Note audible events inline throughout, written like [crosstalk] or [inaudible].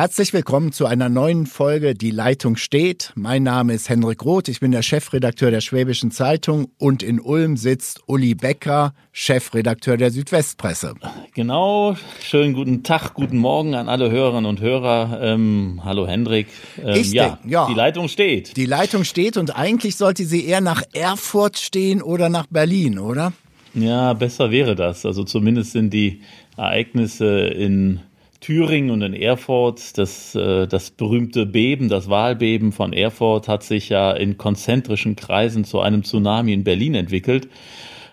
Herzlich willkommen zu einer neuen Folge Die Leitung steht. Mein Name ist Henrik Roth, ich bin der Chefredakteur der Schwäbischen Zeitung und in Ulm sitzt Uli Becker, Chefredakteur der Südwestpresse. Genau, schönen guten Tag, guten Morgen an alle Hörerinnen und Hörer. Ähm, hallo Hendrik. Ähm, ich ja, denk, ja, die Leitung steht. Die Leitung steht und eigentlich sollte sie eher nach Erfurt stehen oder nach Berlin, oder? Ja, besser wäre das. Also zumindest sind die Ereignisse in Thüringen und in Erfurt, das, äh, das berühmte Beben, das Wahlbeben von Erfurt hat sich ja in konzentrischen Kreisen zu einem Tsunami in Berlin entwickelt.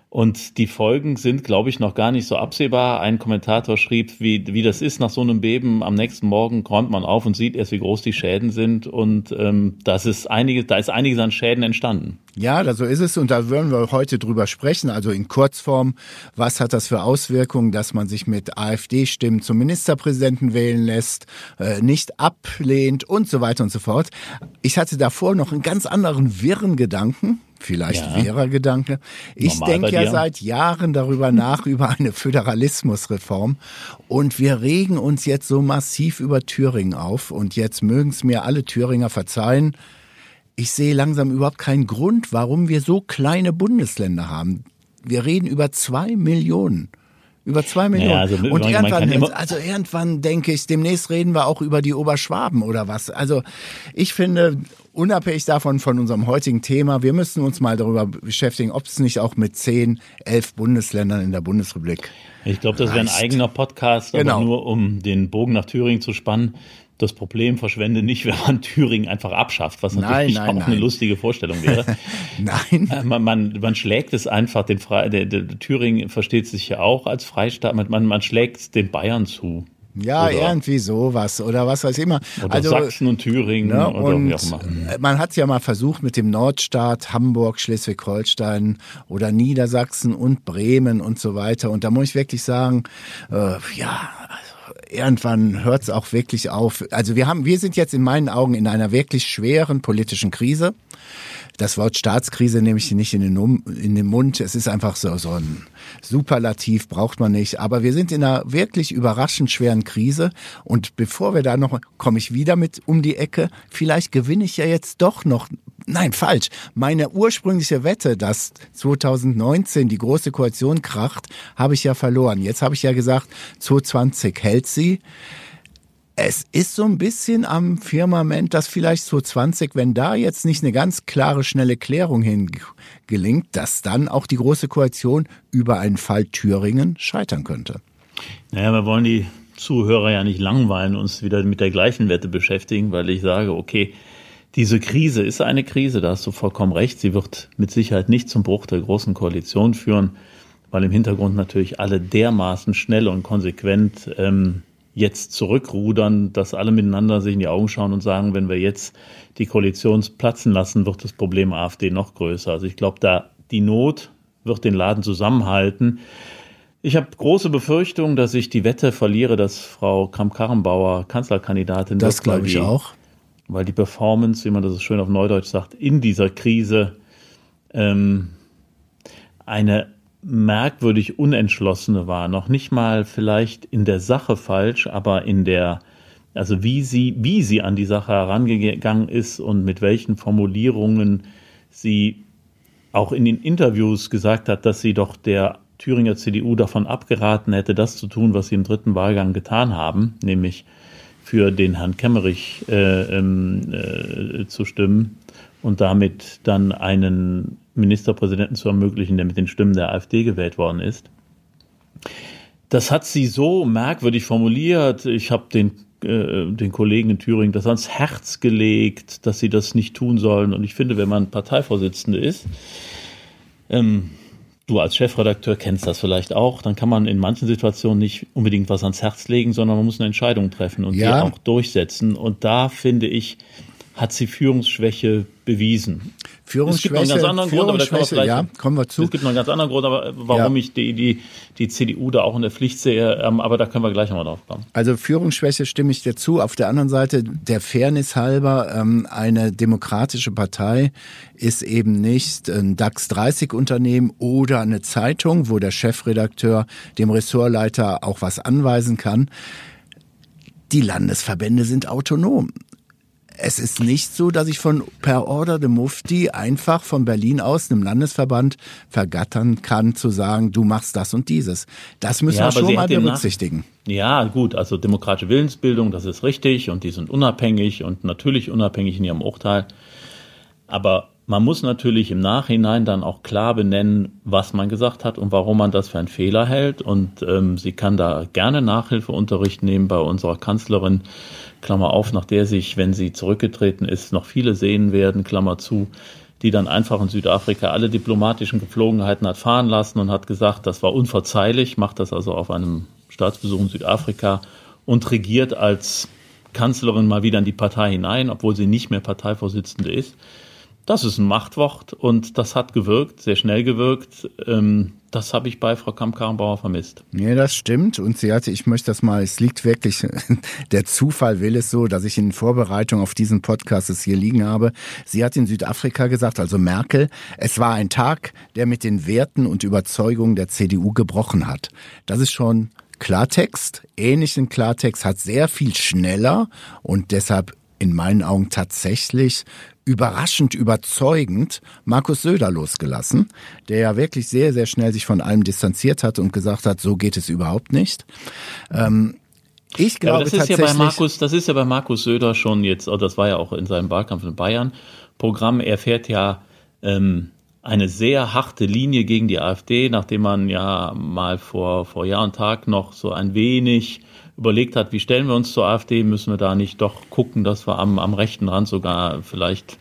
Und die Folgen sind, glaube ich, noch gar nicht so absehbar. Ein Kommentator schrieb, wie, wie das ist nach so einem Beben. Am nächsten Morgen räumt man auf und sieht erst, wie groß die Schäden sind. Und ähm, das ist einige, da ist einiges an Schäden entstanden. Ja, so ist es. Und da würden wir heute drüber sprechen. Also in Kurzform, was hat das für Auswirkungen, dass man sich mit AfD-Stimmen zum Ministerpräsidenten wählen lässt, äh, nicht ablehnt und so weiter und so fort. Ich hatte davor noch einen ganz anderen wirren Gedanken vielleicht ja. wäre Gedanke. Ich denke ja seit Jahren darüber nach, [laughs] über eine Föderalismusreform. Und wir regen uns jetzt so massiv über Thüringen auf. Und jetzt mögen es mir alle Thüringer verzeihen. Ich sehe langsam überhaupt keinen Grund, warum wir so kleine Bundesländer haben. Wir reden über zwei Millionen. Über zwei Millionen. Ja, also und irgendwann, also irgendwann denke ich, demnächst reden wir auch über die Oberschwaben oder was. Also ich finde, unabhängig davon von unserem heutigen Thema, wir müssen uns mal darüber beschäftigen, ob es nicht auch mit zehn, elf Bundesländern in der Bundesrepublik. Ich glaube, das wäre ein eigener Podcast, aber genau. nur um den Bogen nach Thüringen zu spannen das Problem verschwende nicht, wenn man Thüringen einfach abschafft, was natürlich nein, nein, auch nein. eine lustige Vorstellung wäre. [laughs] nein. Äh, man, man, man schlägt es einfach, den Fre der, der, der Thüringen versteht sich ja auch als Freistaat, man, man schlägt es den Bayern zu. Ja, oder, irgendwie sowas oder was weiß ich immer. Oder also, Sachsen und Thüringen ne, oder und wie auch immer. Man hat es ja mal versucht mit dem Nordstaat, Hamburg, Schleswig-Holstein oder Niedersachsen und Bremen und so weiter. Und da muss ich wirklich sagen, äh, ja, irgendwann hört es auch wirklich auf. Also wir haben, wir sind jetzt in meinen Augen in einer wirklich schweren politischen Krise. Das Wort Staatskrise nehme ich nicht in den, in den Mund. Es ist einfach so, so ein Superlativ, braucht man nicht. Aber wir sind in einer wirklich überraschend schweren Krise. Und bevor wir da noch, komme ich wieder mit um die Ecke. Vielleicht gewinne ich ja jetzt doch noch nein, falsch. Meine ursprüngliche Wette, dass 2019 die große Koalition kracht, habe ich ja verloren. Jetzt habe ich ja gesagt, 2020 hält sie. Es ist so ein bisschen am Firmament, dass vielleicht 2020, wenn da jetzt nicht eine ganz klare, schnelle Klärung hingelingt, dass dann auch die große Koalition über einen Fall Thüringen scheitern könnte. Naja, wir wollen die Zuhörer ja nicht langweilen, uns wieder mit der gleichen Wette beschäftigen, weil ich sage, okay, diese Krise ist eine Krise, da hast du vollkommen recht. Sie wird mit Sicherheit nicht zum Bruch der großen Koalition führen, weil im Hintergrund natürlich alle dermaßen schnell und konsequent ähm, jetzt zurückrudern, dass alle miteinander sich in die Augen schauen und sagen, wenn wir jetzt die Koalition platzen lassen, wird das Problem AfD noch größer. Also ich glaube, da die Not wird den Laden zusammenhalten. Ich habe große Befürchtungen, dass ich die Wette verliere, dass Frau Kramp-Karrenbauer Kanzlerkandidatin das wird. Das glaube ich auch weil die Performance, wie man das schön auf Neudeutsch sagt, in dieser Krise ähm, eine merkwürdig unentschlossene war. Noch nicht mal vielleicht in der Sache falsch, aber in der, also wie sie, wie sie an die Sache herangegangen ist und mit welchen Formulierungen sie auch in den Interviews gesagt hat, dass sie doch der Thüringer CDU davon abgeraten hätte, das zu tun, was sie im dritten Wahlgang getan haben, nämlich für den Herrn Kemmerich äh, ähm, äh, zu stimmen und damit dann einen Ministerpräsidenten zu ermöglichen, der mit den Stimmen der AfD gewählt worden ist. Das hat sie so merkwürdig formuliert. Ich habe den, äh, den Kollegen in Thüringen das ans Herz gelegt, dass sie das nicht tun sollen. Und ich finde, wenn man Parteivorsitzende ist, ähm, Du als Chefredakteur kennst das vielleicht auch. Dann kann man in manchen Situationen nicht unbedingt was ans Herz legen, sondern man muss eine Entscheidung treffen und ja. die auch durchsetzen. Und da finde ich, hat sie Führungsschwäche bewiesen. Führungsschwäche, es gibt noch einen ganz anderen Grund, aber da kommen wir, ja, kommen wir zu. Es gibt noch einen ganz anderen Grund, aber warum ja. ich die, die, die CDU da auch in der Pflicht sehe, ähm, aber da können wir gleich nochmal drauf kommen. Also Führungsschwäche stimme ich dir zu. Auf der anderen Seite, der Fairness halber, ähm, eine demokratische Partei ist eben nicht ein DAX 30 Unternehmen oder eine Zeitung, wo der Chefredakteur dem Ressortleiter auch was anweisen kann die Landesverbände sind autonom es ist nicht so, dass ich von per Order de Mufti einfach von Berlin aus einem Landesverband vergattern kann, zu sagen, du machst das und dieses. Das müssen ja, wir schon mal berücksichtigen. Ja, gut, also demokratische Willensbildung, das ist richtig und die sind unabhängig und natürlich unabhängig in ihrem Urteil. Aber man muss natürlich im Nachhinein dann auch klar benennen, was man gesagt hat und warum man das für einen Fehler hält. Und ähm, sie kann da gerne Nachhilfeunterricht nehmen bei unserer Kanzlerin Klammer auf, nach der sich, wenn sie zurückgetreten ist, noch viele sehen werden, Klammer zu, die dann einfach in Südafrika alle diplomatischen Gepflogenheiten hat fahren lassen und hat gesagt, das war unverzeihlich, macht das also auf einem Staatsbesuch in Südafrika und regiert als Kanzlerin mal wieder in die Partei hinein, obwohl sie nicht mehr Parteivorsitzende ist. Das ist ein Machtwort und das hat gewirkt, sehr schnell gewirkt. Ähm, das habe ich bei Frau Kamp-Karrenbauer vermisst. Ja, das stimmt. Und sie hatte, ich möchte das mal, es liegt wirklich, [laughs] der Zufall will es so, dass ich in Vorbereitung auf diesen Podcast es hier liegen habe. Sie hat in Südafrika gesagt, also Merkel, es war ein Tag, der mit den Werten und Überzeugungen der CDU gebrochen hat. Das ist schon Klartext, ähnlichen Klartext, hat sehr viel schneller und deshalb in meinen Augen tatsächlich überraschend überzeugend Markus Söder losgelassen, der ja wirklich sehr, sehr schnell sich von allem distanziert hat und gesagt hat, so geht es überhaupt nicht. Ähm, ich glaube ja, das ist ja bei Markus, das ist ja bei Markus Söder schon jetzt, oh, das war ja auch in seinem Wahlkampf in Bayern Programm. Er fährt ja ähm, eine sehr harte Linie gegen die AfD, nachdem man ja mal vor vor Jahr und Tag noch so ein wenig überlegt hat, wie stellen wir uns zur AfD, müssen wir da nicht doch gucken, dass wir am, am rechten Rand sogar vielleicht,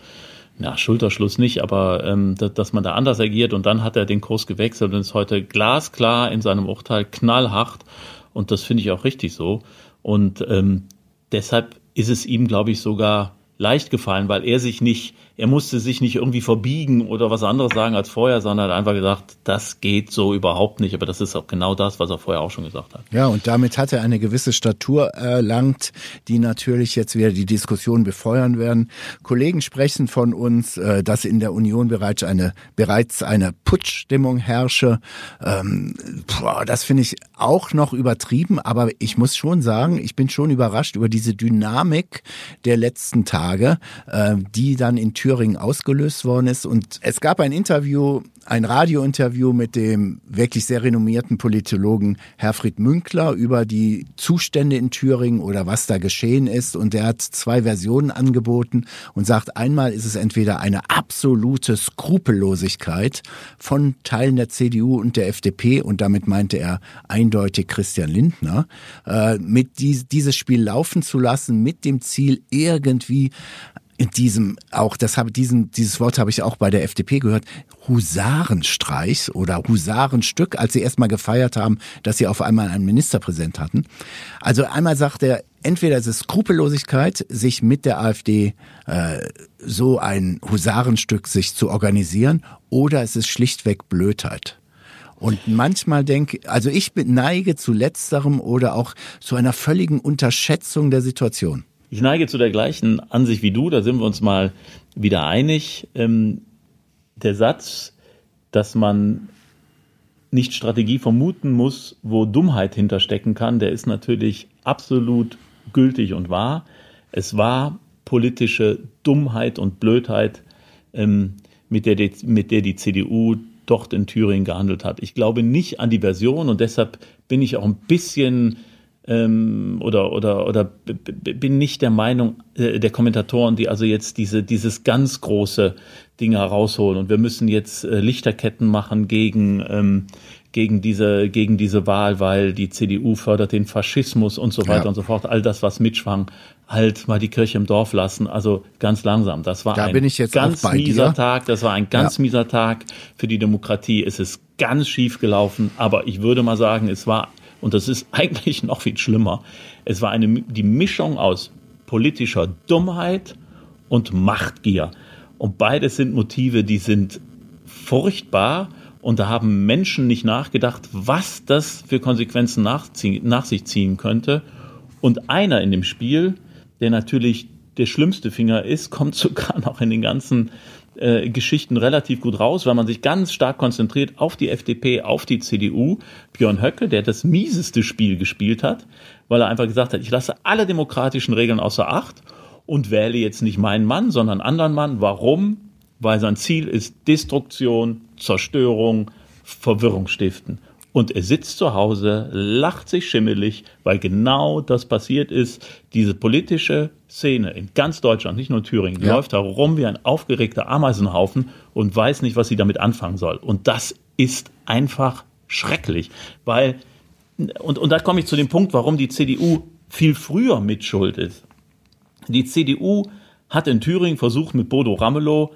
ja, Schulterschluss nicht, aber ähm, dass, dass man da anders agiert. Und dann hat er den Kurs gewechselt und ist heute glasklar in seinem Urteil, knallhart. Und das finde ich auch richtig so. Und ähm, deshalb ist es ihm, glaube ich, sogar leicht gefallen, weil er sich nicht er musste sich nicht irgendwie verbiegen oder was anderes sagen als vorher, sondern hat einfach gesagt, das geht so überhaupt nicht. Aber das ist auch genau das, was er vorher auch schon gesagt hat. Ja, und damit hat er eine gewisse Statur erlangt, die natürlich jetzt wieder die Diskussion befeuern werden. Kollegen sprechen von uns, äh, dass in der Union bereits eine, bereits eine Putschstimmung herrsche. Ähm, das finde ich auch noch übertrieben, aber ich muss schon sagen, ich bin schon überrascht über diese Dynamik der letzten Tage, äh, die dann in Thüringen Thüringen ausgelöst worden ist. Und es gab ein Interview, ein Radiointerview mit dem wirklich sehr renommierten Politologen Herfried Münkler über die Zustände in Thüringen oder was da geschehen ist. Und er hat zwei Versionen angeboten und sagt, einmal ist es entweder eine absolute Skrupellosigkeit von Teilen der CDU und der FDP und damit meinte er eindeutig Christian Lindner, äh, mit dieses Spiel laufen zu lassen mit dem Ziel irgendwie in diesem auch das habe diesen dieses Wort habe ich auch bei der FDP gehört Husarenstreich oder Husarenstück als sie erstmal gefeiert haben dass sie auf einmal einen Ministerpräsident hatten also einmal sagt er entweder ist es Skrupellosigkeit sich mit der AfD äh, so ein Husarenstück sich zu organisieren oder es ist schlichtweg Blödheit und manchmal denke, also ich neige zu letzterem oder auch zu einer völligen Unterschätzung der Situation. Ich neige zu der gleichen Ansicht wie du, da sind wir uns mal wieder einig. Ähm, der Satz, dass man nicht Strategie vermuten muss, wo Dummheit hinterstecken kann, der ist natürlich absolut gültig und wahr. Es war politische Dummheit und Blödheit, ähm, mit, der die, mit der die CDU dort in Thüringen gehandelt hat. Ich glaube nicht an die Version und deshalb bin ich auch ein bisschen ähm, oder oder oder bin nicht der Meinung äh, der Kommentatoren, die also jetzt diese dieses ganz große Ding herausholen und wir müssen jetzt äh, Lichterketten machen gegen ähm, gegen diese gegen diese Wahl, weil die CDU fördert den Faschismus und so weiter ja. und so fort. All das, was mitschwang, halt mal die Kirche im Dorf lassen. Also ganz langsam. Das war da ein ganz mieser dir. Tag. Das war ein ganz ja. mieser Tag für die Demokratie. Es ist ganz schief gelaufen, aber ich würde mal sagen, es war und das ist [laughs] eigentlich noch viel schlimmer. Es war eine, die Mischung aus politischer Dummheit und Machtgier. Und beides sind Motive, die sind furchtbar. Und da haben Menschen nicht nachgedacht, was das für Konsequenzen nach, nach sich ziehen könnte. Und einer in dem Spiel, der natürlich der schlimmste Finger ist, [laughs] kommt sogar noch in den ganzen äh, Geschichten relativ gut raus, weil man sich ganz stark konzentriert auf die FDP, auf die CDU. Björn Höcke, der das mieseste Spiel gespielt hat, weil er einfach gesagt hat, ich lasse alle demokratischen Regeln außer Acht und wähle jetzt nicht meinen Mann, sondern anderen Mann. Warum? Weil sein Ziel ist Destruktion, Zerstörung, Verwirrung stiften. Und er sitzt zu Hause, lacht sich schimmelig, weil genau das passiert ist. Diese politische Szene in ganz Deutschland, nicht nur in Thüringen, ja. läuft herum wie ein aufgeregter Ameisenhaufen und weiß nicht, was sie damit anfangen soll. Und das ist einfach schrecklich, weil, und, und da komme ich zu dem Punkt, warum die CDU viel früher mitschuld ist. Die CDU hat in Thüringen versucht, mit Bodo Ramelow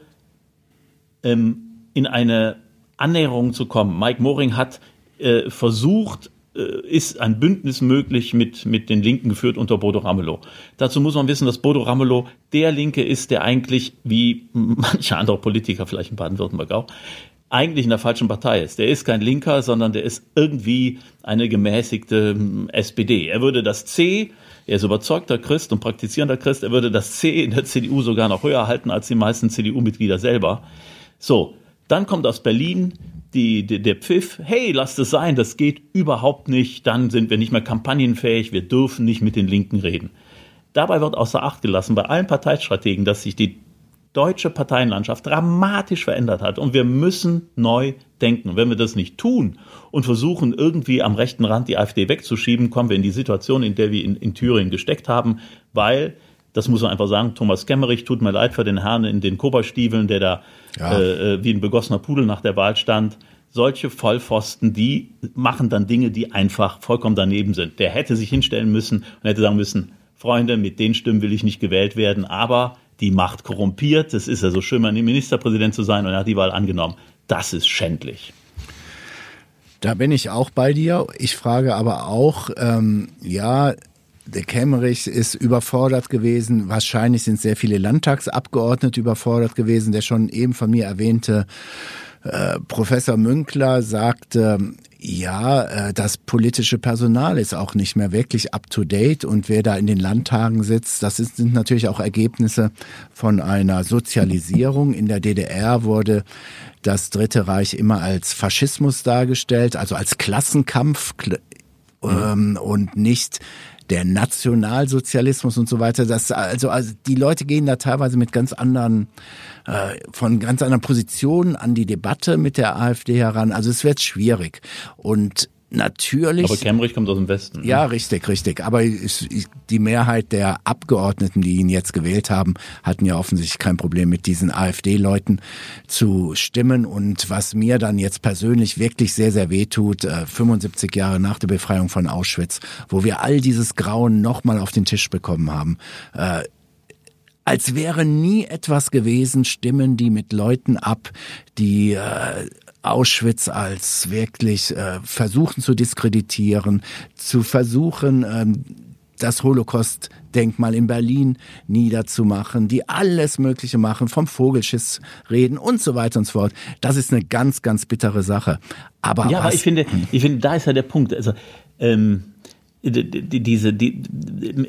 ähm, in eine Annäherung zu kommen. Mike Moring hat äh, versucht, äh, ist ein Bündnis möglich mit, mit den Linken geführt unter Bodo Ramelow. Dazu muss man wissen, dass Bodo Ramelow der Linke ist, der eigentlich, wie [laughs] manche andere Politiker, vielleicht in Baden-Württemberg auch, eigentlich in der falschen Partei ist. Der ist kein Linker, sondern der ist irgendwie eine gemäßigte hm, SPD. Er würde das C, er ist überzeugter Christ und praktizierender Christ, er würde das C in der CDU sogar noch höher halten als die meisten CDU-Mitglieder selber. So, dann kommt aus Berlin die, die, der Pfiff, hey, lasst es sein, das geht überhaupt nicht, dann sind wir nicht mehr kampagnenfähig, wir dürfen nicht mit den Linken reden. Dabei wird außer Acht gelassen bei allen Parteistrategen, dass sich die deutsche Parteienlandschaft dramatisch verändert hat und wir müssen neu denken. Wenn wir das nicht tun und versuchen, irgendwie am rechten Rand die AfD wegzuschieben, kommen wir in die Situation, in der wir in, in Thüringen gesteckt haben, weil das muss man einfach sagen. Thomas Kemmerich tut mir leid für den Herrn in den Koberstiefeln, der da ja. äh, äh wie ein begossener Pudel nach der Wahl stand. Solche Vollpfosten, die machen dann Dinge, die einfach vollkommen daneben sind. Der hätte sich hinstellen müssen und hätte sagen müssen, Freunde, mit den Stimmen will ich nicht gewählt werden, aber die Macht korrumpiert. Das ist ja so schön, mal Ministerpräsident zu sein und er hat die Wahl angenommen. Das ist schändlich. Da bin ich auch bei dir. Ich frage aber auch, ähm, ja, der Kemmerich ist überfordert gewesen. Wahrscheinlich sind sehr viele Landtagsabgeordnete überfordert gewesen. Der schon eben von mir erwähnte äh, Professor Münkler sagte, ja, äh, das politische Personal ist auch nicht mehr wirklich up-to-date und wer da in den Landtagen sitzt, das sind natürlich auch Ergebnisse von einer Sozialisierung. In der DDR wurde das Dritte Reich immer als Faschismus dargestellt, also als Klassenkampf mhm. ähm, und nicht der Nationalsozialismus und so weiter. Das also, also die Leute gehen da teilweise mit ganz anderen äh, von ganz anderen Positionen an die Debatte mit der AfD heran. Also es wird schwierig und natürlich. Aber Kemmerich kommt aus dem Westen. Ne? Ja, richtig, richtig. Aber die Mehrheit der Abgeordneten, die ihn jetzt gewählt haben, hatten ja offensichtlich kein Problem mit diesen AfD-Leuten zu stimmen. Und was mir dann jetzt persönlich wirklich sehr, sehr weh tut, 75 äh, Jahre nach der Befreiung von Auschwitz, wo wir all dieses Grauen nochmal auf den Tisch bekommen haben, äh, als wäre nie etwas gewesen, stimmen die mit Leuten ab, die äh, Auschwitz als wirklich äh, versuchen zu diskreditieren, zu versuchen, ähm, das Holocaust-Denkmal in Berlin niederzumachen, die alles Mögliche machen, vom Vogelschiss reden und so weiter und so fort. Das ist eine ganz, ganz bittere Sache. Aber ja, was, aber ich finde, ich finde, da ist ja der Punkt. Also ähm, die, diese die,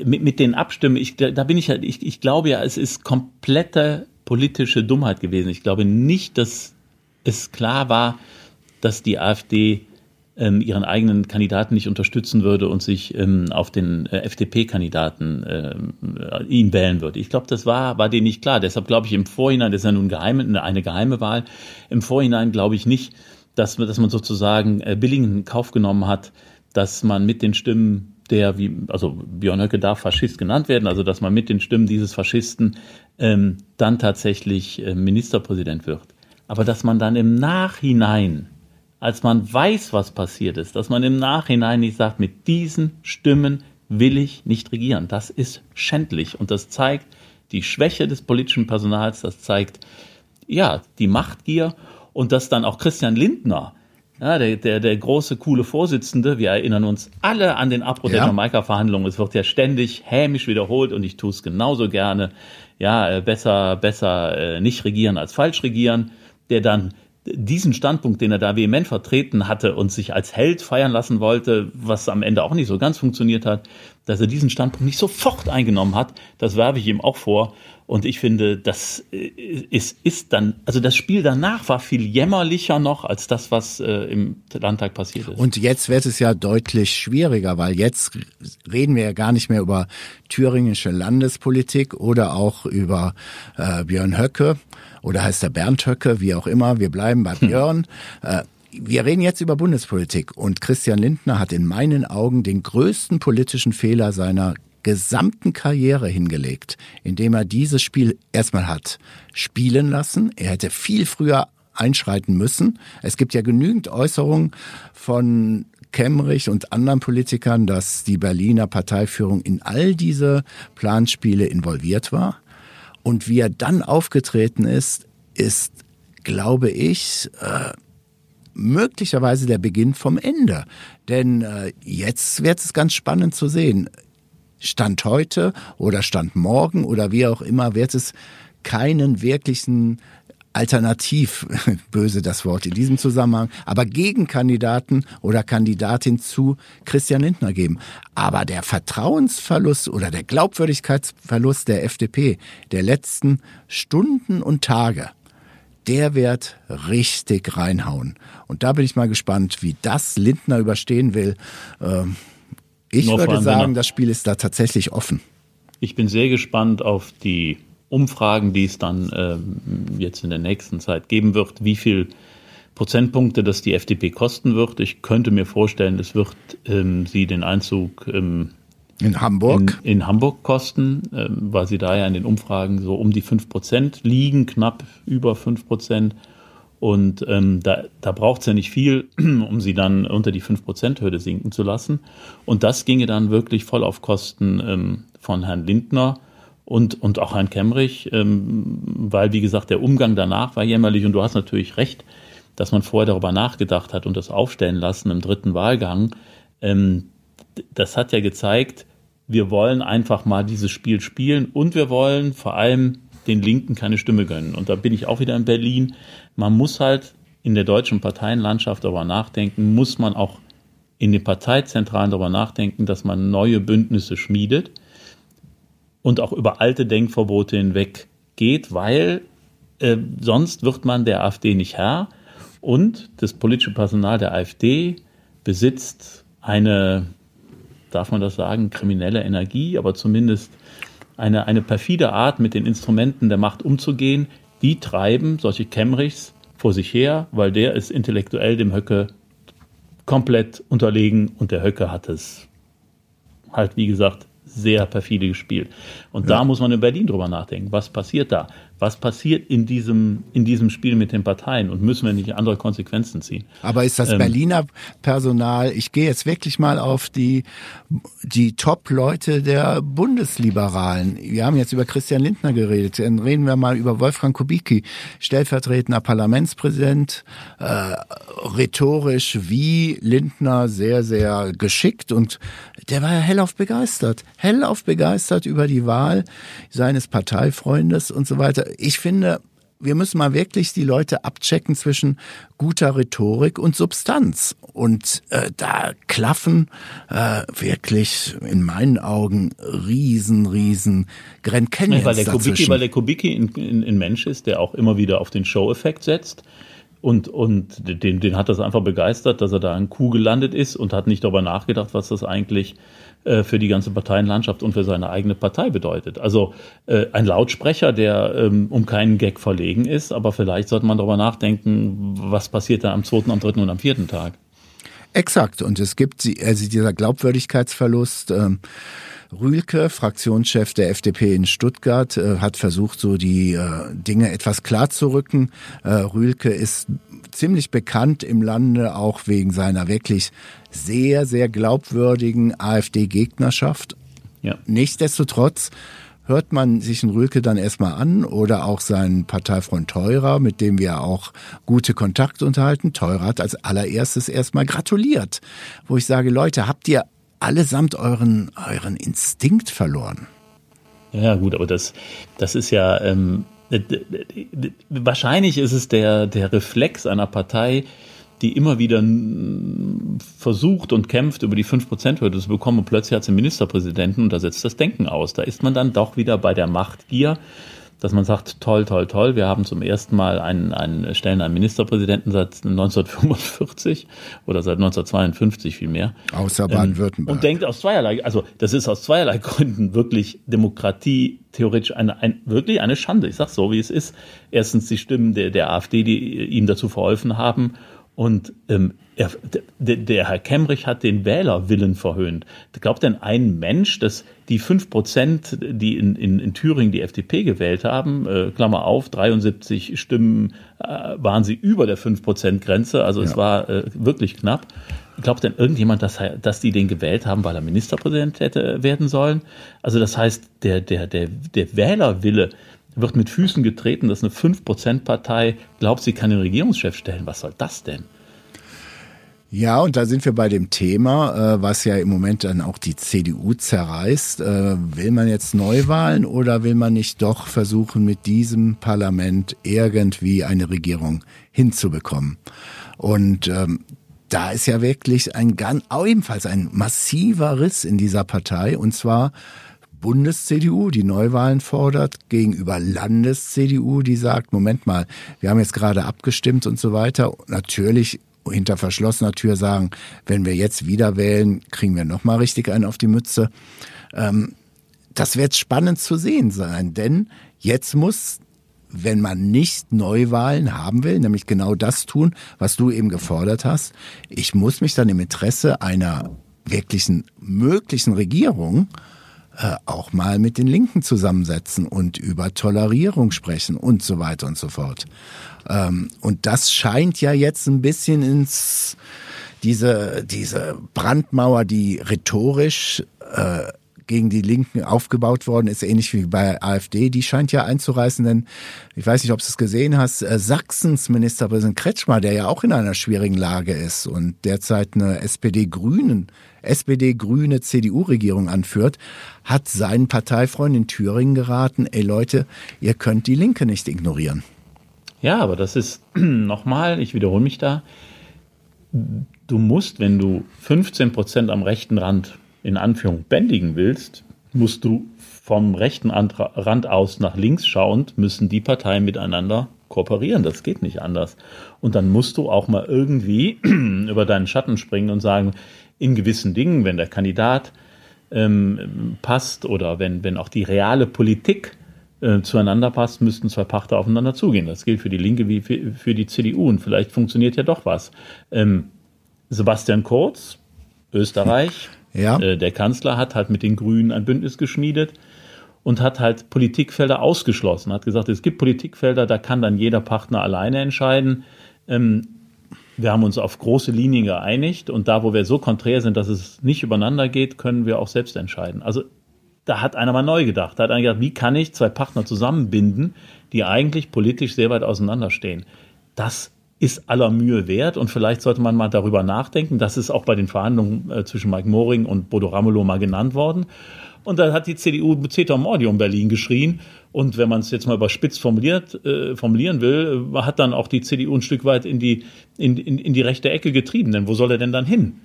mit, mit den Abstimmen, ich, da bin ich ja, ich, ich glaube ja, es ist komplette politische Dummheit gewesen. Ich glaube nicht, dass es klar war, dass die AfD ähm, ihren eigenen Kandidaten nicht unterstützen würde und sich ähm, auf den äh, FDP-Kandidaten äh, ihn wählen würde. Ich glaube, das war, war denen nicht klar. Deshalb glaube ich im Vorhinein, das ist ja nun geheime, eine geheime Wahl, im Vorhinein glaube ich nicht, dass, dass man sozusagen äh, billig in Kauf genommen hat, dass man mit den Stimmen der, wie, also Björn Höcke darf Faschist genannt werden, also dass man mit den Stimmen dieses Faschisten ähm, dann tatsächlich äh, Ministerpräsident wird aber dass man dann im Nachhinein, als man weiß, was passiert ist, dass man im Nachhinein nicht sagt, mit diesen Stimmen will ich nicht regieren. Das ist schändlich und das zeigt die Schwäche des politischen Personals, das zeigt ja die Machtgier und dass dann auch Christian Lindner, ja, der, der, der große, coole Vorsitzende, wir erinnern uns alle an den Abbruch ja. der Jamaika-Verhandlungen. Es wird ja ständig hämisch wiederholt und ich tue es genauso gerne. Ja, äh, besser, besser äh, nicht regieren als falsch regieren der dann diesen Standpunkt, den er da vehement vertreten hatte und sich als Held feiern lassen wollte, was am Ende auch nicht so ganz funktioniert hat, dass er diesen Standpunkt nicht sofort eingenommen hat. Das werfe ich ihm auch vor. Und ich finde, das äh, ist, ist dann, also das Spiel danach war viel jämmerlicher noch als das, was äh, im Landtag passiert ist. Und jetzt wird es ja deutlich schwieriger, weil jetzt reden wir ja gar nicht mehr über thüringische Landespolitik oder auch über äh, Björn Höcke oder heißt er Bernd Höcke, wie auch immer. Wir bleiben bei hm. Björn. Hm. Äh, wir reden jetzt über Bundespolitik und Christian Lindner hat in meinen Augen den größten politischen Fehler seiner gesamten Karriere hingelegt, indem er dieses Spiel erstmal hat spielen lassen. Er hätte viel früher einschreiten müssen. Es gibt ja genügend Äußerungen von Kemmerich und anderen Politikern, dass die Berliner Parteiführung in all diese Planspiele involviert war. Und wie er dann aufgetreten ist, ist, glaube ich, äh, möglicherweise der Beginn vom Ende. Denn äh, jetzt wird es ganz spannend zu sehen. Stand heute oder Stand morgen oder wie auch immer wird es keinen wirklichen Alternativ, [laughs] böse das Wort in diesem Zusammenhang, aber Gegenkandidaten oder Kandidatin zu Christian Lindner geben. Aber der Vertrauensverlust oder der Glaubwürdigkeitsverlust der FDP der letzten Stunden und Tage, der wird richtig reinhauen. Und da bin ich mal gespannt, wie das Lindner überstehen will. Ähm, ich Nur würde sagen, das Spiel ist da tatsächlich offen. Ich bin sehr gespannt auf die Umfragen, die es dann ähm, jetzt in der nächsten Zeit geben wird, wie viel Prozentpunkte das die FDP kosten wird. Ich könnte mir vorstellen, es wird ähm, sie den Einzug ähm, in Hamburg? In, in Hamburg kosten, äh, weil sie da ja in den Umfragen so um die 5 Prozent liegen, knapp über 5 Prozent. Und ähm, da, da braucht es ja nicht viel, [clears throat] um sie dann unter die 5%-Hürde sinken zu lassen. Und das ginge dann wirklich voll auf Kosten ähm, von Herrn Lindner und, und auch Herrn Kemmerich, ähm, weil, wie gesagt, der Umgang danach war jämmerlich. Und du hast natürlich recht, dass man vorher darüber nachgedacht hat und das aufstellen lassen im dritten Wahlgang. Ähm, das hat ja gezeigt, wir wollen einfach mal dieses Spiel spielen und wir wollen vor allem den Linken keine Stimme gönnen. Und da bin ich auch wieder in Berlin. Man muss halt in der deutschen Parteienlandschaft darüber nachdenken, muss man auch in den Parteizentralen darüber nachdenken, dass man neue Bündnisse schmiedet und auch über alte Denkverbote hinweg geht, weil äh, sonst wird man der AfD nicht Herr. Und das politische Personal der AfD besitzt eine darf man das sagen, kriminelle Energie, aber zumindest eine, eine perfide Art, mit den Instrumenten der Macht umzugehen, die treiben solche Kemmrichs vor sich her, weil der ist intellektuell dem Höcke komplett unterlegen und der Höcke hat es halt, wie gesagt, sehr perfide gespielt. Und ja. da muss man in Berlin drüber nachdenken. Was passiert da? Was passiert in diesem, in diesem Spiel mit den Parteien? Und müssen wir nicht andere Konsequenzen ziehen? Aber ist das ähm, Berliner Personal, ich gehe jetzt wirklich mal auf die, die Top-Leute der Bundesliberalen. Wir haben jetzt über Christian Lindner geredet. Dann reden wir mal über Wolfgang Kubicki, stellvertretender Parlamentspräsident, äh, rhetorisch wie Lindner sehr, sehr geschickt und der war ja hellauf begeistert hellauf begeistert über die Wahl seines Parteifreundes und so weiter. Ich finde, wir müssen mal wirklich die Leute abchecken zwischen guter Rhetorik und Substanz. Und äh, da klaffen äh, wirklich in meinen Augen riesen, riesen Grand Canyons weil der Kubicki, Weil der Kubicki ein, ein Mensch ist, der auch immer wieder auf den Show-Effekt setzt. Und, und den, den hat das einfach begeistert, dass er da in Kuh gelandet ist und hat nicht darüber nachgedacht, was das eigentlich äh, für die ganze Parteienlandschaft und für seine eigene Partei bedeutet. Also äh, ein Lautsprecher, der ähm, um keinen Gag verlegen ist, aber vielleicht sollte man darüber nachdenken, was passiert da am zweiten, am dritten und am vierten Tag. Exakt. Und es gibt also dieser Glaubwürdigkeitsverlust. Ähm Rühlke, Fraktionschef der FDP in Stuttgart, äh, hat versucht, so die äh, Dinge etwas klar zu rücken. Äh, Rühlke ist ziemlich bekannt im Lande, auch wegen seiner wirklich sehr, sehr glaubwürdigen AfD-Gegnerschaft. Ja. Nichtsdestotrotz hört man sich einen Rühlke dann erstmal an oder auch seinen Parteifreund Teurer, mit dem wir auch gute Kontakte unterhalten. Teurer hat als allererstes erstmal gratuliert, wo ich sage, Leute, habt ihr allesamt euren, euren Instinkt verloren. Ja, gut, aber das, das ist ja, ähm, wahrscheinlich ist es der, der Reflex einer Partei, die immer wieder versucht und kämpft, über die 5%-Hürde zu bekommen und plötzlich hat sie einen Ministerpräsidenten und da setzt das Denken aus. Da ist man dann doch wieder bei der Machtgier dass man sagt, toll, toll, toll, wir haben zum ersten Mal einen, einen stellen einen Ministerpräsidenten seit 1945 oder seit 1952 vielmehr. Außer Baden-Württemberg. Ähm, und denkt aus zweierlei, also das ist aus zweierlei [laughs] Gründen wirklich Demokratie theoretisch eine, ein, wirklich eine Schande. Ich sage so, wie es ist. Erstens die Stimmen der, der AfD, die ihm dazu verholfen haben und ähm, er, der, der Herr Kemmerich hat den Wählerwillen verhöhnt. Glaubt denn ein Mensch, dass die fünf Prozent, die in, in, in Thüringen die FDP gewählt haben, äh, Klammer auf, 73 Stimmen äh, waren sie über der fünf Prozent Grenze, also ja. es war äh, wirklich knapp. Glaubt denn irgendjemand, dass, dass die den gewählt haben, weil er Ministerpräsident hätte werden sollen? Also das heißt, der, der, der, der Wählerwille wird mit Füßen getreten, dass eine 5%-Partei glaubt, sie kann den Regierungschef stellen. Was soll das denn? Ja, und da sind wir bei dem Thema, äh, was ja im Moment dann auch die CDU zerreißt. Äh, will man jetzt Neuwahlen oder will man nicht doch versuchen, mit diesem Parlament irgendwie eine Regierung hinzubekommen? Und ähm, da ist ja wirklich ein ganz, ebenfalls ein massiver Riss in dieser Partei. Und zwar Bundes-CDU, die Neuwahlen fordert, gegenüber Landes-CDU, die sagt, Moment mal, wir haben jetzt gerade abgestimmt und so weiter. Natürlich hinter verschlossener Tür sagen, wenn wir jetzt wieder wählen, kriegen wir nochmal richtig einen auf die Mütze. Ähm, das wird spannend zu sehen sein, denn jetzt muss wenn man nicht Neuwahlen haben will, nämlich genau das tun, was du eben gefordert hast. Ich muss mich dann im Interesse einer wirklichen möglichen Regierung äh, auch mal mit den Linken zusammensetzen und über Tolerierung sprechen und so weiter und so fort. Ähm, und das scheint ja jetzt ein bisschen ins diese diese Brandmauer, die rhetorisch äh, gegen die Linken aufgebaut worden. Ist, ähnlich wie bei AfD, die scheint ja einzureißen, denn ich weiß nicht, ob du es gesehen hast, äh, Sachsens Ministerpräsident Kretschmer, der ja auch in einer schwierigen Lage ist und derzeit eine SPD-Grünen SPD-Grüne CDU-Regierung anführt, hat seinen Parteifreund in Thüringen geraten, ey Leute, ihr könnt die Linke nicht ignorieren. Ja, aber das ist [clears throat] nochmal, ich wiederhole mich da, du musst, wenn du 15 Prozent am rechten Rand in Anführung bändigen willst, musst du vom rechten Rand aus nach links schauend, müssen die Parteien miteinander kooperieren. Das geht nicht anders. Und dann musst du auch mal irgendwie [clears throat] über deinen Schatten springen und sagen, in gewissen Dingen, wenn der Kandidat ähm, passt oder wenn, wenn auch die reale Politik äh, zueinander passt, müssten zwei Partner aufeinander zugehen. Das gilt für die Linke wie für, für die CDU und vielleicht funktioniert ja doch was. Ähm, Sebastian Kurz, Österreich, ja. äh, der Kanzler hat halt mit den Grünen ein Bündnis geschmiedet und hat halt Politikfelder ausgeschlossen, hat gesagt, es gibt Politikfelder, da kann dann jeder Partner alleine entscheiden. Ähm, wir haben uns auf große Linien geeinigt und da, wo wir so konträr sind, dass es nicht übereinander geht, können wir auch selbst entscheiden. Also da hat einer mal neu gedacht. Da hat einer gedacht, wie kann ich zwei Partner zusammenbinden, die eigentlich politisch sehr weit auseinanderstehen. Das ist aller Mühe wert und vielleicht sollte man mal darüber nachdenken. Das ist auch bei den Verhandlungen äh, zwischen Mike Moring und Bodo Ramelow mal genannt worden. Und da hat die CDU Ceter Mordium Berlin geschrien. Und wenn man es jetzt mal überspitzt formuliert, äh, formulieren will, äh, hat dann auch die CDU ein Stück weit in die, in, in, in die rechte Ecke getrieben. Denn wo soll er denn dann hin?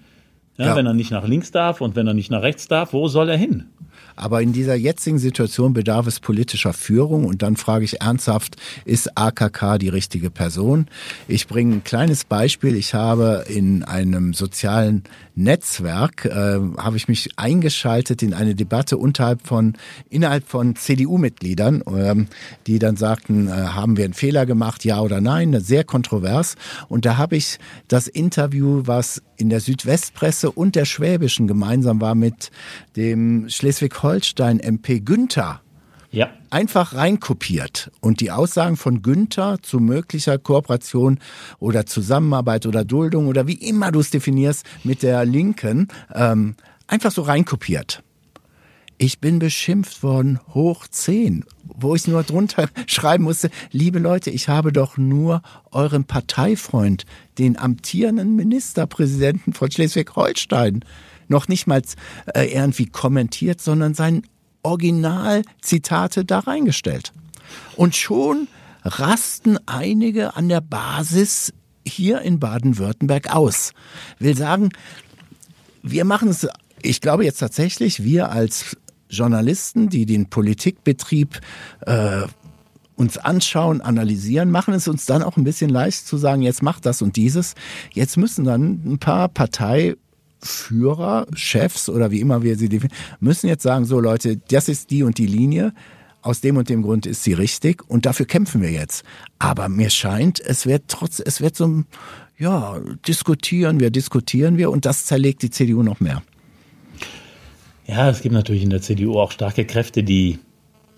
Ja, ja. Wenn er nicht nach links darf und wenn er nicht nach rechts darf, wo soll er hin? Aber in dieser jetzigen Situation bedarf es politischer Führung und dann frage ich ernsthaft, ist AKK die richtige Person? Ich bringe ein kleines Beispiel. Ich habe in einem sozialen Netzwerk äh, habe ich mich eingeschaltet in eine Debatte unterhalb von innerhalb von CDU-Mitgliedern, ähm, die dann sagten, äh, haben wir einen Fehler gemacht, ja oder nein, sehr kontrovers. Und da habe ich das Interview, was in der Südwestpresse und der Schwäbischen gemeinsam war mit dem Schleswig-Holstein MP Günther ja. einfach reinkopiert. Und die Aussagen von Günther zu möglicher Kooperation oder Zusammenarbeit oder Duldung oder wie immer du es definierst mit der Linken, ähm, einfach so reinkopiert. Ich bin beschimpft worden, hoch zehn, wo ich nur drunter [laughs] schreiben musste, liebe Leute, ich habe doch nur euren Parteifreund, den amtierenden Ministerpräsidenten von Schleswig-Holstein, noch nicht mal äh, irgendwie kommentiert, sondern seinen Originalzitate da reingestellt. Und schon rasten einige an der Basis hier in Baden-Württemberg aus? Will sagen, wir machen es, ich glaube jetzt tatsächlich, wir als Journalisten, die den Politikbetrieb äh, uns anschauen, analysieren, machen es uns dann auch ein bisschen leicht zu sagen, jetzt macht das und dieses. Jetzt müssen dann ein paar Parteiführer, Chefs oder wie immer wir sie definieren, müssen jetzt sagen, so Leute, das ist die und die Linie. Aus dem und dem Grund ist sie richtig und dafür kämpfen wir jetzt. Aber mir scheint, es wird trotz, es wird so, ja, diskutieren wir, diskutieren wir und das zerlegt die CDU noch mehr. Ja, es gibt natürlich in der CDU auch starke Kräfte, die,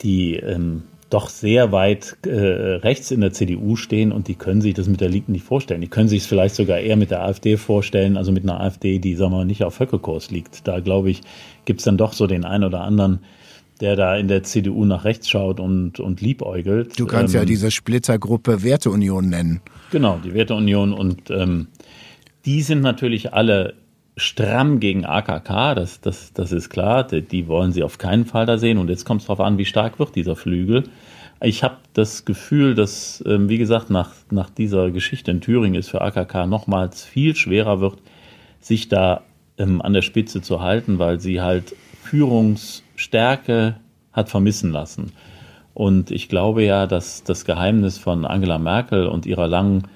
die ähm, doch sehr weit äh, rechts in der CDU stehen und die können sich das mit der Linken nicht vorstellen. Die können sich es vielleicht sogar eher mit der AfD vorstellen, also mit einer AfD, die, sagen wir mal, nicht auf Höckekurs liegt. Da, glaube ich, gibt es dann doch so den einen oder anderen, der da in der CDU nach rechts schaut und, und liebäugelt. Du kannst ähm, ja diese Splittergruppe Werteunion nennen. Genau, die Werteunion und ähm, die sind natürlich alle stramm gegen AKK, das, das, das ist klar, die, wollen sie auf keinen Fall da sehen. Und jetzt kommt es darauf an, wie stark wird dieser Flügel. Ich habe das Gefühl, dass, ähm, wie gesagt, nach, nach dieser Geschichte in Thüringen es für AKK nochmals viel schwerer wird, sich da ähm, an der Spitze zu halten, weil sie halt Führungsstärke hat vermissen lassen. Und ich glaube ja, dass das Geheimnis von Angela Merkel und ihrer langen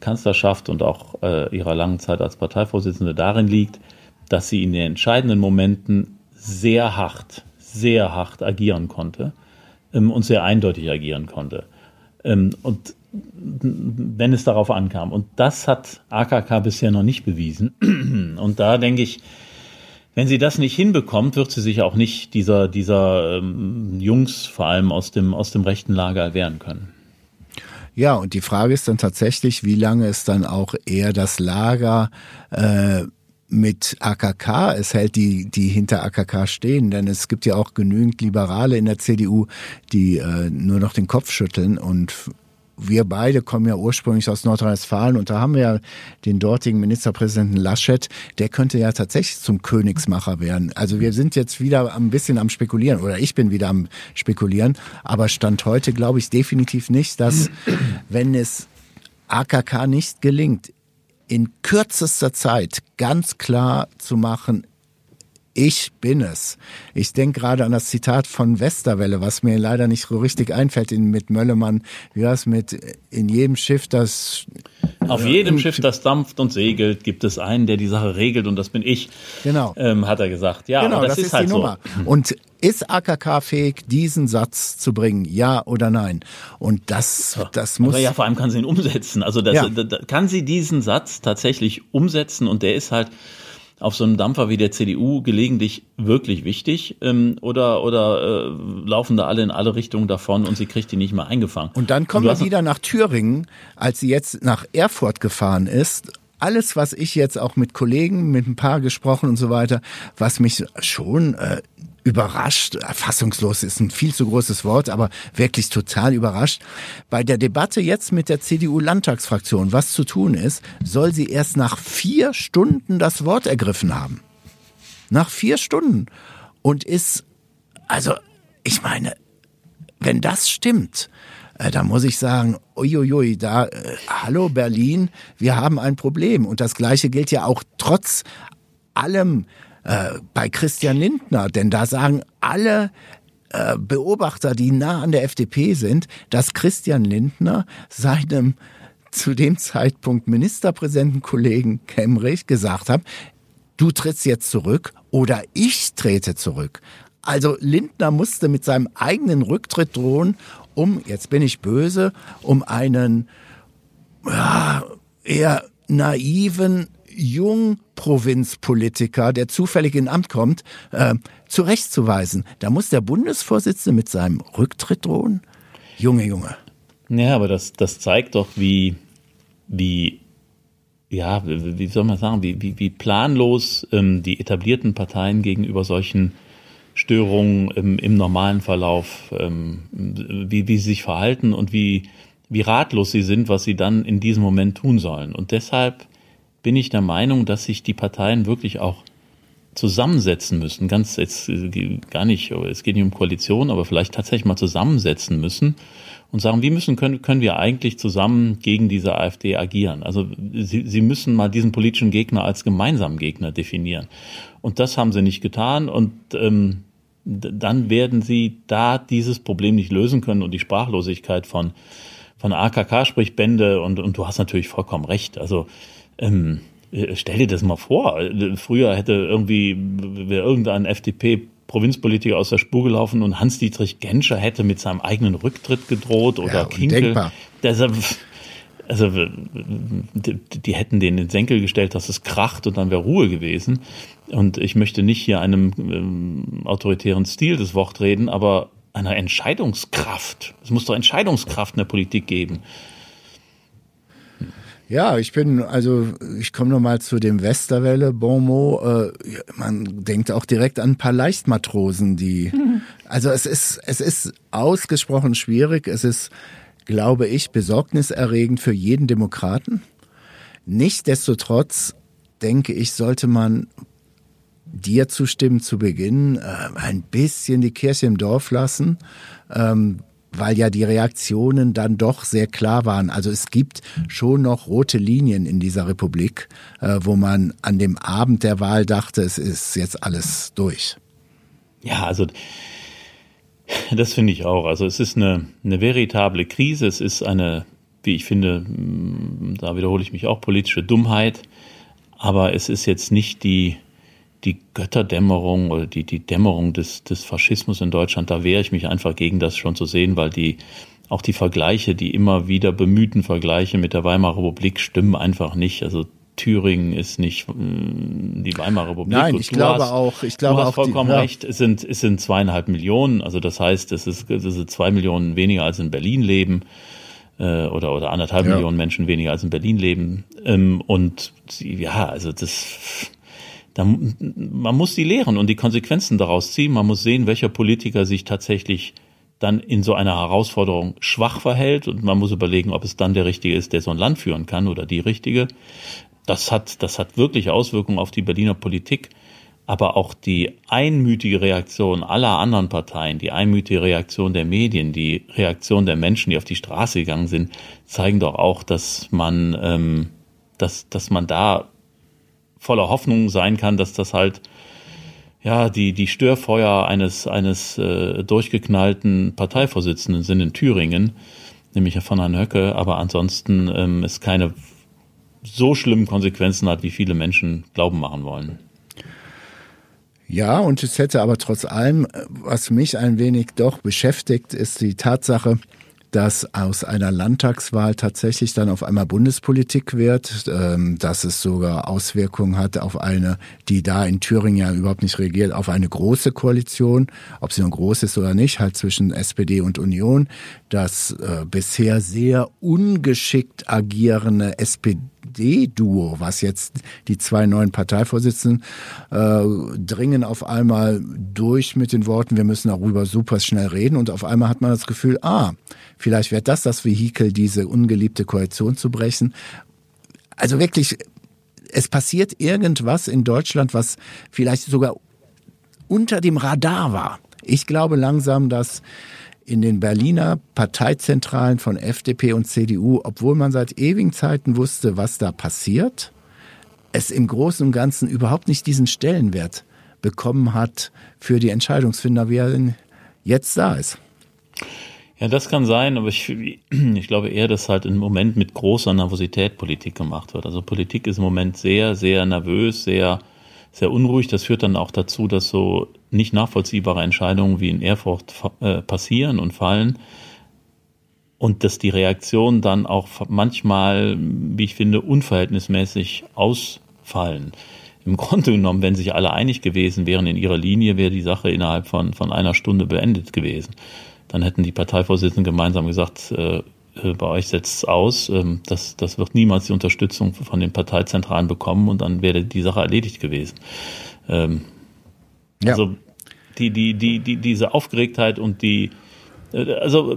Kanzlerschaft und auch äh, ihrer langen Zeit als Parteivorsitzende darin liegt, dass sie in den entscheidenden Momenten sehr hart, sehr hart agieren konnte ähm, und sehr eindeutig agieren konnte. Ähm, und wenn es darauf ankam. Und das hat AKK bisher noch nicht bewiesen. [clears throat] Und da denke ich, wenn sie das nicht hinbekommt, wird sie sich auch nicht dieser, dieser ähm, Jungs, vor allem aus dem, aus dem rechten Lager, wehren können. Ja, und die Frage ist dann tatsächlich, wie lange ist dann auch eher das Lager äh, mit AKK es hält, die, die hinter AKK stehen. Denn es gibt ja auch genügend Liberale in der CDU, die äh, nur noch den Kopf schütteln und wir beide kommen ja ursprünglich aus Nordrhein-Westfalen und da haben wir ja den dortigen Ministerpräsidenten Laschet, der könnte ja tatsächlich zum Königsmacher werden. Also wir sind jetzt wieder ein bisschen am Spekulieren oder ich bin wieder am Spekulieren, aber Stand heute glaube ich definitiv nicht, dass [clears throat] wenn es AKK nicht gelingt, in kürzester Zeit ganz klar zu machen, ich bin es. Ich denke gerade an das Zitat von Westerwelle, was mir leider nicht so richtig einfällt in, mit Möllemann. Wie war es mit in jedem Schiff, das auf jedem Schiff, das dampft und segelt, gibt es einen, der die Sache regelt und das bin ich. Genau. Ähm, hat er gesagt. Ja, genau, das, das, ist, ist halt die Nummer. So. Und ist AKK fähig, diesen Satz zu bringen? Ja oder nein? Und das, das muss. Aber ja, vor allem kann sie ihn umsetzen. Also das, ja. kann sie diesen Satz tatsächlich umsetzen und der ist halt auf so einem Dampfer wie der CDU gelegentlich wirklich wichtig ähm, oder oder äh, laufen da alle in alle Richtungen davon und sie kriegt die nicht mehr eingefangen. Und dann kommen wir wieder nach Thüringen, als sie jetzt nach Erfurt gefahren ist alles, was ich jetzt auch mit Kollegen, mit ein paar gesprochen und so weiter, was mich schon äh, überrascht, fassungslos ist ein viel zu großes Wort, aber wirklich total überrascht. Bei der Debatte jetzt mit der CDU-Landtagsfraktion, was zu tun ist, soll sie erst nach vier Stunden das Wort ergriffen haben. Nach vier Stunden. Und ist, also, ich meine, wenn das stimmt, äh, da muss ich sagen, uiuiui, da, äh, hallo Berlin, wir haben ein Problem. Und das Gleiche gilt ja auch trotz allem äh, bei Christian Lindner, denn da sagen alle äh, Beobachter, die nah an der FDP sind, dass Christian Lindner seinem zu dem Zeitpunkt Ministerpräsidentenkollegen Kemmerich gesagt hat, du trittst jetzt zurück oder ich trete zurück. Also Lindner musste mit seinem eigenen Rücktritt drohen, um, jetzt bin ich böse, um einen ja, eher naiven Jungprovinzpolitiker, der zufällig in Amt kommt, äh, zurechtzuweisen. Da muss der Bundesvorsitzende mit seinem Rücktritt drohen. Junge, Junge. Ja, aber das, das zeigt doch, wie, wie, ja, wie soll man sagen, wie, wie, wie planlos ähm, die etablierten Parteien gegenüber solchen Störungen im, im normalen Verlauf, ähm, wie, wie sie sich verhalten und wie, wie ratlos sie sind, was sie dann in diesem Moment tun sollen. Und deshalb bin ich der Meinung, dass sich die Parteien wirklich auch zusammensetzen müssen, ganz jetzt äh, gar nicht, es geht nicht um Koalition, aber vielleicht tatsächlich mal zusammensetzen müssen und sagen, wie müssen können, können wir eigentlich zusammen gegen diese AfD agieren? Also sie, sie müssen mal diesen politischen Gegner als gemeinsamen Gegner definieren. Und das haben sie nicht getan und ähm, dann werden sie da dieses Problem nicht lösen können und die Sprachlosigkeit von von AKK sprich Bände und und du hast natürlich vollkommen recht. Also ähm, äh, stell dir das mal vor. Früher hätte irgendwie wäre irgendein FDP Provinzpolitiker aus der Spur gelaufen und Hans-Dietrich Genscher hätte mit seinem eigenen Rücktritt gedroht oder ja, Kinkel. Deshalb, also die, die, hätten den in den Senkel gestellt, dass es kracht und dann wäre Ruhe gewesen. Und ich möchte nicht hier einem ähm, autoritären Stil das Wort reden, aber einer Entscheidungskraft. Es muss doch Entscheidungskraft in der Politik geben. Ja, ich bin, also ich komme nochmal zu dem Westerwelle Bonmot. Äh, man denkt auch direkt an ein paar Leichtmatrosen, die. [laughs] Also es ist, es ist ausgesprochen schwierig. Es ist, glaube ich, besorgniserregend für jeden Demokraten. Nichtsdestotrotz denke ich, sollte man dir zustimmen zu Beginn, äh, ein bisschen die Kirche im Dorf lassen. Ähm, weil ja die Reaktionen dann doch sehr klar waren. Also es gibt schon noch rote Linien in dieser Republik, äh, wo man an dem Abend der Wahl dachte, es ist jetzt alles durch. Ja, also das finde ich auch. Also es ist eine, eine veritable Krise. Es ist eine, wie ich finde, da wiederhole ich mich auch, politische Dummheit. Aber es ist jetzt nicht die, die Götterdämmerung oder die, die Dämmerung des, des Faschismus in Deutschland, da wehre ich mich einfach gegen das schon zu sehen, weil die auch die Vergleiche, die immer wieder bemühten Vergleiche mit der Weimarer Republik stimmen einfach nicht. Also Thüringen ist nicht mm, die Weimarer Republik. Nein, ich glaube hast, auch, ich glaube du hast auch vollkommen die, ja. recht. Es sind, es sind zweieinhalb Millionen. Also das heißt, es ist, es sind zwei Millionen weniger als in Berlin leben äh, oder oder anderthalb ja. Millionen Menschen weniger als in Berlin leben. Ähm, und ja, also das da, man muss die lehren und die Konsequenzen daraus ziehen. Man muss sehen, welcher Politiker sich tatsächlich dann in so einer Herausforderung schwach verhält und man muss überlegen, ob es dann der Richtige ist, der so ein Land führen kann oder die Richtige. Das hat, das hat wirklich Auswirkungen auf die Berliner Politik. Aber auch die einmütige Reaktion aller anderen Parteien, die einmütige Reaktion der Medien, die Reaktion der Menschen, die auf die Straße gegangen sind, zeigen doch auch, dass man, ähm, dass, dass man da voller Hoffnung sein kann, dass das halt ja die die Störfeuer eines eines äh, durchgeknallten Parteivorsitzenden sind in Thüringen, nämlich von Herrn Höcke, aber ansonsten ähm, es keine so schlimmen Konsequenzen hat, wie viele Menschen glauben machen wollen. Ja, und es hätte aber trotz allem, was mich ein wenig doch beschäftigt, ist die Tatsache, dass aus einer Landtagswahl tatsächlich dann auf einmal Bundespolitik wird, ähm, dass es sogar Auswirkungen hat auf eine, die da in Thüringen ja überhaupt nicht regiert, auf eine große Koalition, ob sie nun groß ist oder nicht, halt zwischen SPD und Union, das äh, bisher sehr ungeschickt agierende SPD SPD-Duo, was jetzt die zwei neuen Parteivorsitzenden äh, dringen auf einmal durch mit den Worten, wir müssen darüber super schnell reden. Und auf einmal hat man das Gefühl, ah, vielleicht wäre das das Vehikel, diese ungeliebte Koalition zu brechen. Also wirklich, es passiert irgendwas in Deutschland, was vielleicht sogar unter dem Radar war. Ich glaube langsam, dass in den Berliner Parteizentralen von FDP und CDU, obwohl man seit ewigen Zeiten wusste, was da passiert, es im Großen und Ganzen überhaupt nicht diesen Stellenwert bekommen hat für die Entscheidungsfinder, wie er denn jetzt da ist. Ja, das kann sein, aber ich, ich glaube eher, dass halt im Moment mit großer Nervosität Politik gemacht wird. Also Politik ist im Moment sehr, sehr nervös, sehr sehr unruhig. Das führt dann auch dazu, dass so nicht nachvollziehbare Entscheidungen wie in Erfurt äh, passieren und fallen. Und dass die Reaktionen dann auch manchmal, wie ich finde, unverhältnismäßig ausfallen. Im [laughs] Grunde genommen, wenn sich alle einig gewesen wären in ihrer Linie, wäre die Sache innerhalb von, von einer Stunde beendet gewesen. Dann hätten die Parteivorsitzenden gemeinsam gesagt, äh, bei euch setzt es aus. Ähm, das, das wird niemals die Unterstützung von den Parteizentralen bekommen und dann wäre die Sache erledigt gewesen. Ähm, ja. Also die, die, die, die, diese Aufgeregtheit und die, Äh, also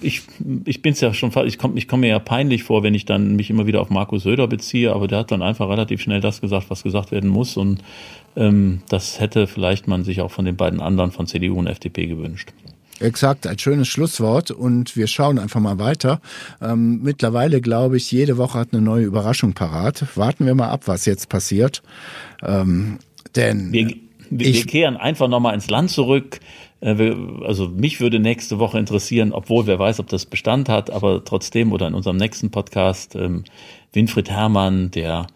ich, ich bin es ja schon, ich komme ich komm mir ja peinlich vor, wenn ich dann mich immer wieder auf Markus Söder beziehe, aber der hat dann einfach relativ schnell das gesagt, was gesagt werden muss und ähm, das hätte vielleicht man sich auch von den beiden anderen von CDU und FDP gewünscht. Exakt, ein schönes Schlusswort und wir schauen einfach mal weiter. Ähm, mittlerweile glaube ich, jede Woche hat eine neue Überraschung parat. Warten wir mal ab, was jetzt passiert. Ähm, denn wir, wir, ich, wir kehren einfach nochmal ins Land zurück. Äh, also mich würde nächste Woche interessieren, obwohl wer weiß, ob das Bestand hat, aber trotzdem oder in unserem nächsten Podcast ähm, Winfried Herrmann, der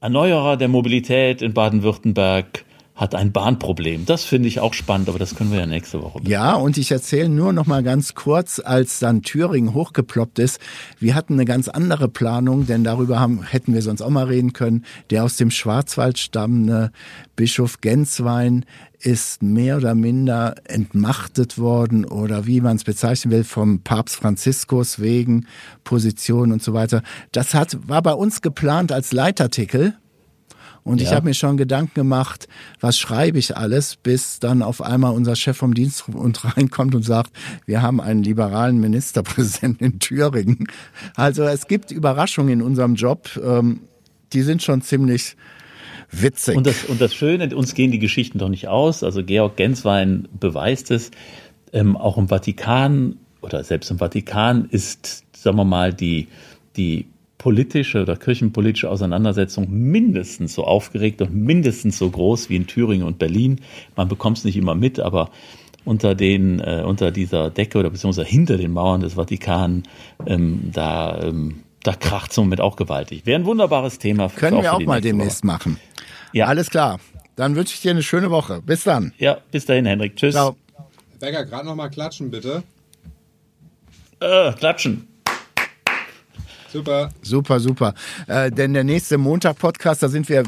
Erneuerer der Mobilität in Baden-Württemberg, hat ein Bahnproblem. Das finde ich auch spannend, aber das können wir ja nächste Woche. Machen. Ja, und ich erzähle nur noch mal ganz kurz, als dann Thüringen hochgeploppt ist. Wir hatten eine ganz andere Planung, denn darüber haben, hätten wir sonst auch mal reden können. Der aus dem Schwarzwald stammende Bischof Genswein ist mehr oder minder entmachtet worden oder wie man es bezeichnen will vom Papst Franziskus wegen Position und so weiter. Das hat war bei uns geplant als Leitartikel und ja. ich habe mir schon Gedanken gemacht, was schreibe ich alles, bis dann auf einmal unser Chef vom Dienst und reinkommt und sagt, wir haben einen liberalen Ministerpräsidenten in Thüringen. Also es gibt Überraschungen in unserem Job, ähm, die sind schon ziemlich witzig. Und das, und das Schöne, uns gehen die Geschichten doch nicht aus. Also Georg Genswein beweist es. Ähm, auch im Vatikan oder selbst im Vatikan ist, sagen wir mal, die, die politische oder kirchenpolitische Auseinandersetzung mindestens so aufgeregt und mindestens so groß wie in Thüringen und Berlin. Man bekommt es nicht immer mit, aber unter den äh, unter dieser Decke oder beziehungsweise hinter den Mauern des Vatikan ähm, da ähm, da kracht es somit auch gewaltig. Wäre ein wunderbares Thema. Für, Können wir auch mal demnächst Woche. machen. Ja. Alles klar. Dann wünsche ich dir eine schöne Woche. Bis dann. Ja, bis dahin, Henrik. Tschüss. Ciao. Becker, gerade noch mal klatschen, bitte. Äh, klatschen. Super. Super, super. Äh, denn der nächste Montag-Podcast, da sind wir